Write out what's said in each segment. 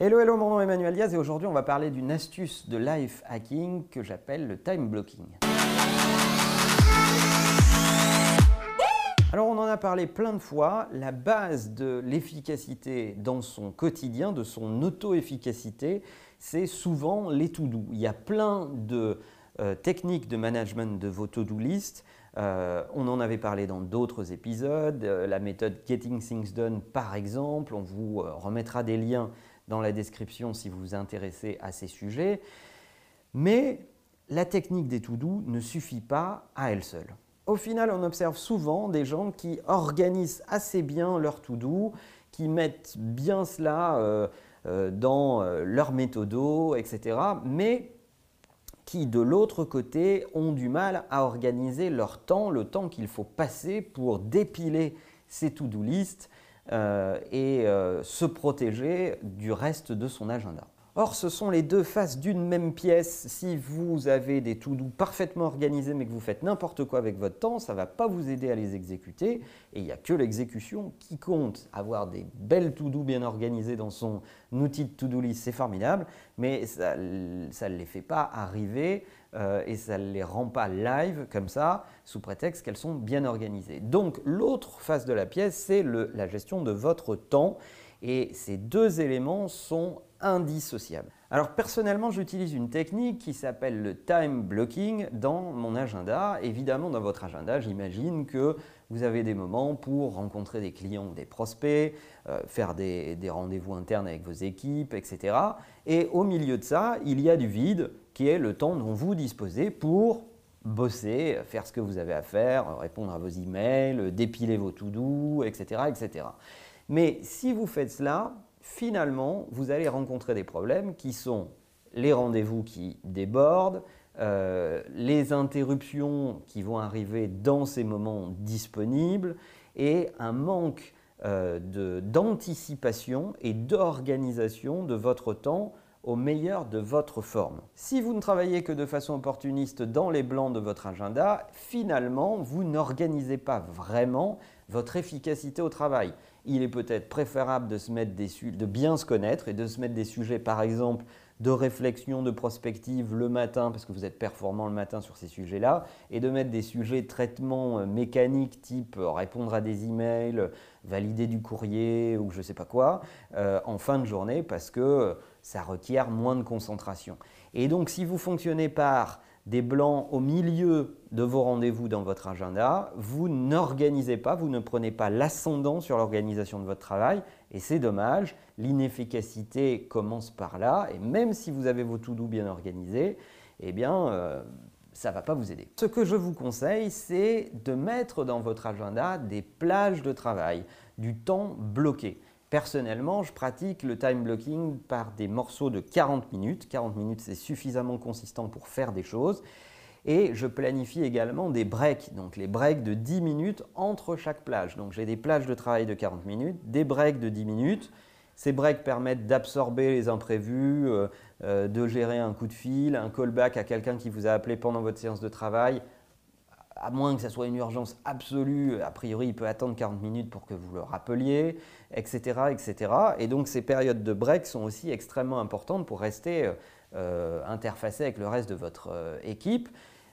Hello, hello, mon nom est Emmanuel Diaz et aujourd'hui on va parler d'une astuce de life hacking que j'appelle le time blocking. Alors on en a parlé plein de fois, la base de l'efficacité dans son quotidien, de son auto-efficacité, c'est souvent les to-do. Il y a plein de euh, techniques de management de vos to-do list. Euh, on en avait parlé dans d'autres épisodes, euh, la méthode Getting Things Done par exemple, on vous remettra des liens dans la description si vous vous intéressez à ces sujets. Mais la technique des to-do ne suffit pas à elle seule. Au final, on observe souvent des gens qui organisent assez bien leur to-do, qui mettent bien cela euh, euh, dans euh, leur méthodo, etc. Mais qui, de l'autre côté, ont du mal à organiser leur temps, le temps qu'il faut passer pour dépiler ces to-do list euh, et euh, se protéger du reste de son agenda. Or, ce sont les deux faces d'une même pièce. Si vous avez des to-do parfaitement organisés mais que vous faites n'importe quoi avec votre temps, ça ne va pas vous aider à les exécuter. Et il n'y a que l'exécution qui compte. Avoir des belles to-do bien organisées dans son outil de to-do list, c'est formidable, mais ça ne les fait pas arriver euh, et ça ne les rend pas live comme ça, sous prétexte qu'elles sont bien organisées. Donc l'autre face de la pièce, c'est la gestion de votre temps, et ces deux éléments sont indissociables. Alors personnellement, j'utilise une technique qui s'appelle le time blocking dans mon agenda. Évidemment, dans votre agenda, j'imagine que vous avez des moments pour rencontrer des clients ou des prospects, euh, faire des, rendez-vous internes avec vos équipes, etc. Et au milieu de ça, il y a du vide qui est le temps dont vous disposez pour bosser, faire ce que vous avez à faire, répondre à vos emails, dépiler vos to-do, etc., etc. Mais si vous faites cela, finalement, vous allez rencontrer des problèmes qui sont les rendez-vous qui débordent, euh, les interruptions qui vont arriver dans ces moments disponibles et un manque euh, d'anticipation et d'organisation de votre temps au meilleur de votre forme. Si vous ne travaillez que de façon opportuniste dans les blancs de votre agenda, finalement, vous n'organisez pas vraiment votre efficacité au travail. Il est peut-être préférable de, bien se connaître et de se mettre des sujets, par exemple, de réflexion, de prospective le matin, parce que vous êtes performant le matin sur ces sujets-là, et de mettre des sujets de traitement euh, mécanique type euh, répondre à des emails, valider du courrier ou je ne sais pas quoi, euh, en fin de journée, parce que ça requiert moins de concentration. Et donc si vous fonctionnez par des blancs au milieu de vos rendez-vous dans votre agenda, vous n'organisez pas, vous ne prenez pas l'ascendant sur l'organisation de votre travail, et c'est dommage, l'inefficacité commence par là, et même si vous avez vos to-do bien organisés, eh bien, euh, ça ne va pas vous aider. Ce que je vous conseille, c'est de mettre dans votre agenda des plages de travail, du temps bloqué. Personnellement, je pratique le time blocking par des morceaux de 40 minutes. 40 minutes, c'est suffisamment consistant pour faire des choses. Et je planifie également des breaks, donc les breaks de 10 minutes entre chaque plage. Donc j'ai des plages de travail de 40 minutes, des breaks de 10 minutes. Ces breaks permettent d'absorber les imprévus, euh, euh, de gérer un coup de fil, un callback à quelqu'un qui vous a appelé pendant votre séance de travail, à moins que ce soit une urgence absolue, a priori, il peut attendre 40 minutes pour que vous le rappeliez, etc. etc. Et donc, ces périodes de break sont aussi extrêmement importantes pour rester euh, interfacé avec le reste de votre euh, équipe.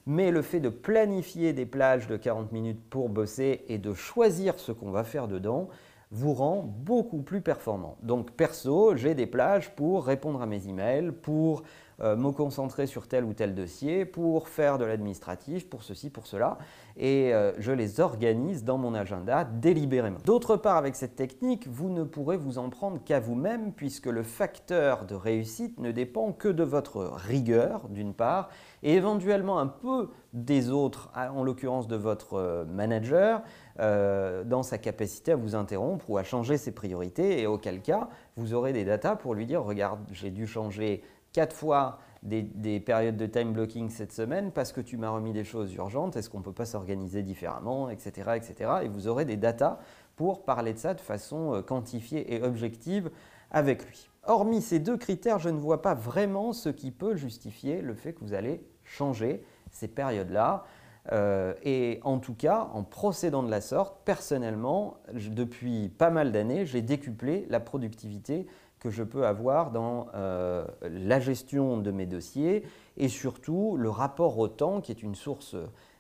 Mais le fait de planifier des plages de 40 minutes pour bosser et de choisir ce qu'on va faire dedans vous rend beaucoup plus performant. Donc perso, j'ai des plages pour répondre à mes emails, pour euh, me concentrer sur tel ou tel dossier pour faire de l'administratif, pour ceci, pour cela, et euh, je les organise dans mon agenda délibérément. D'autre part, avec cette technique, vous ne pourrez vous en prendre qu'à vous-même, puisque le facteur de réussite ne dépend que de votre rigueur, d'une part, et éventuellement un peu des autres, en l'occurrence de votre euh, manager, dans sa capacité à vous interrompre ou à changer ses priorités, et auquel cas, vous aurez des datas pour lui dire, regarde, j'ai dû changer quatre fois des, périodes de time blocking cette semaine parce que tu m'as remis des choses urgentes, est-ce qu'on ne peut pas s'organiser différemment, etc., etc. Et vous aurez des datas pour parler de ça de façon euh, quantifiée et objective avec lui. Hormis ces deux critères, je ne vois pas vraiment ce qui peut justifier le fait que vous allez changer ces périodes-là. Euh, et en tout cas, en procédant de la sorte, personnellement, depuis pas mal d'années, j'ai décuplé la productivité que je peux avoir dans euh, la gestion de mes dossiers et surtout le rapport au temps qui est une source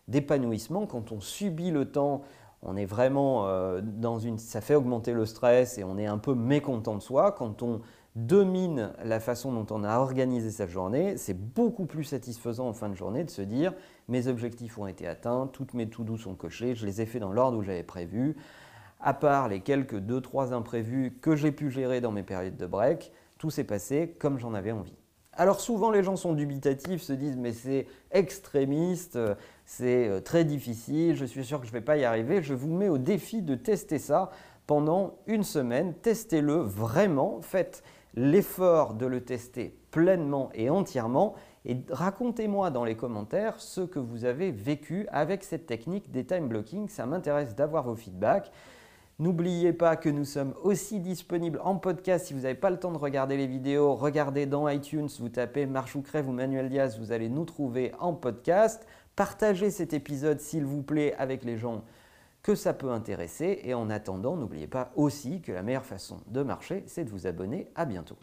d'épanouissement. Quand on subit le temps, on est vraiment euh, dans une... ça fait augmenter le stress et on est un peu mécontent de soi. Quand on domine la façon dont on a organisé sa journée, c'est beaucoup plus satisfaisant en fin de journée de se dire mes objectifs ont été atteints, toutes mes to-do sont cochées, je les ai fait dans l'ordre où j'avais prévu. À part les quelques 2-3 imprévus que j'ai pu gérer dans mes périodes de break, tout s'est passé comme j'en avais envie. Alors souvent les gens sont dubitatifs, se disent mais c'est extrémiste, c'est euh, très difficile, je suis sûr que je ne vais pas y arriver. Je vous mets au défi de tester ça pendant une semaine. Testez-le vraiment, faites l'effort de le tester pleinement et entièrement et racontez-moi dans les commentaires ce que vous avez vécu avec cette technique des time blocking. Ça m'intéresse d'avoir vos feedbacks. N'oubliez pas que nous sommes aussi disponibles en podcast. Si vous n'avez pas le temps de regarder les vidéos, regardez dans iTunes, vous tapez Marche ou Crève ou Manuel Diaz, vous allez nous trouver en podcast. Partagez cet épisode s'il vous plaît avec les gens que ça peut intéresser. Et en attendant, n'oubliez pas aussi que la meilleure façon de marcher, c'est de vous abonner. À bientôt.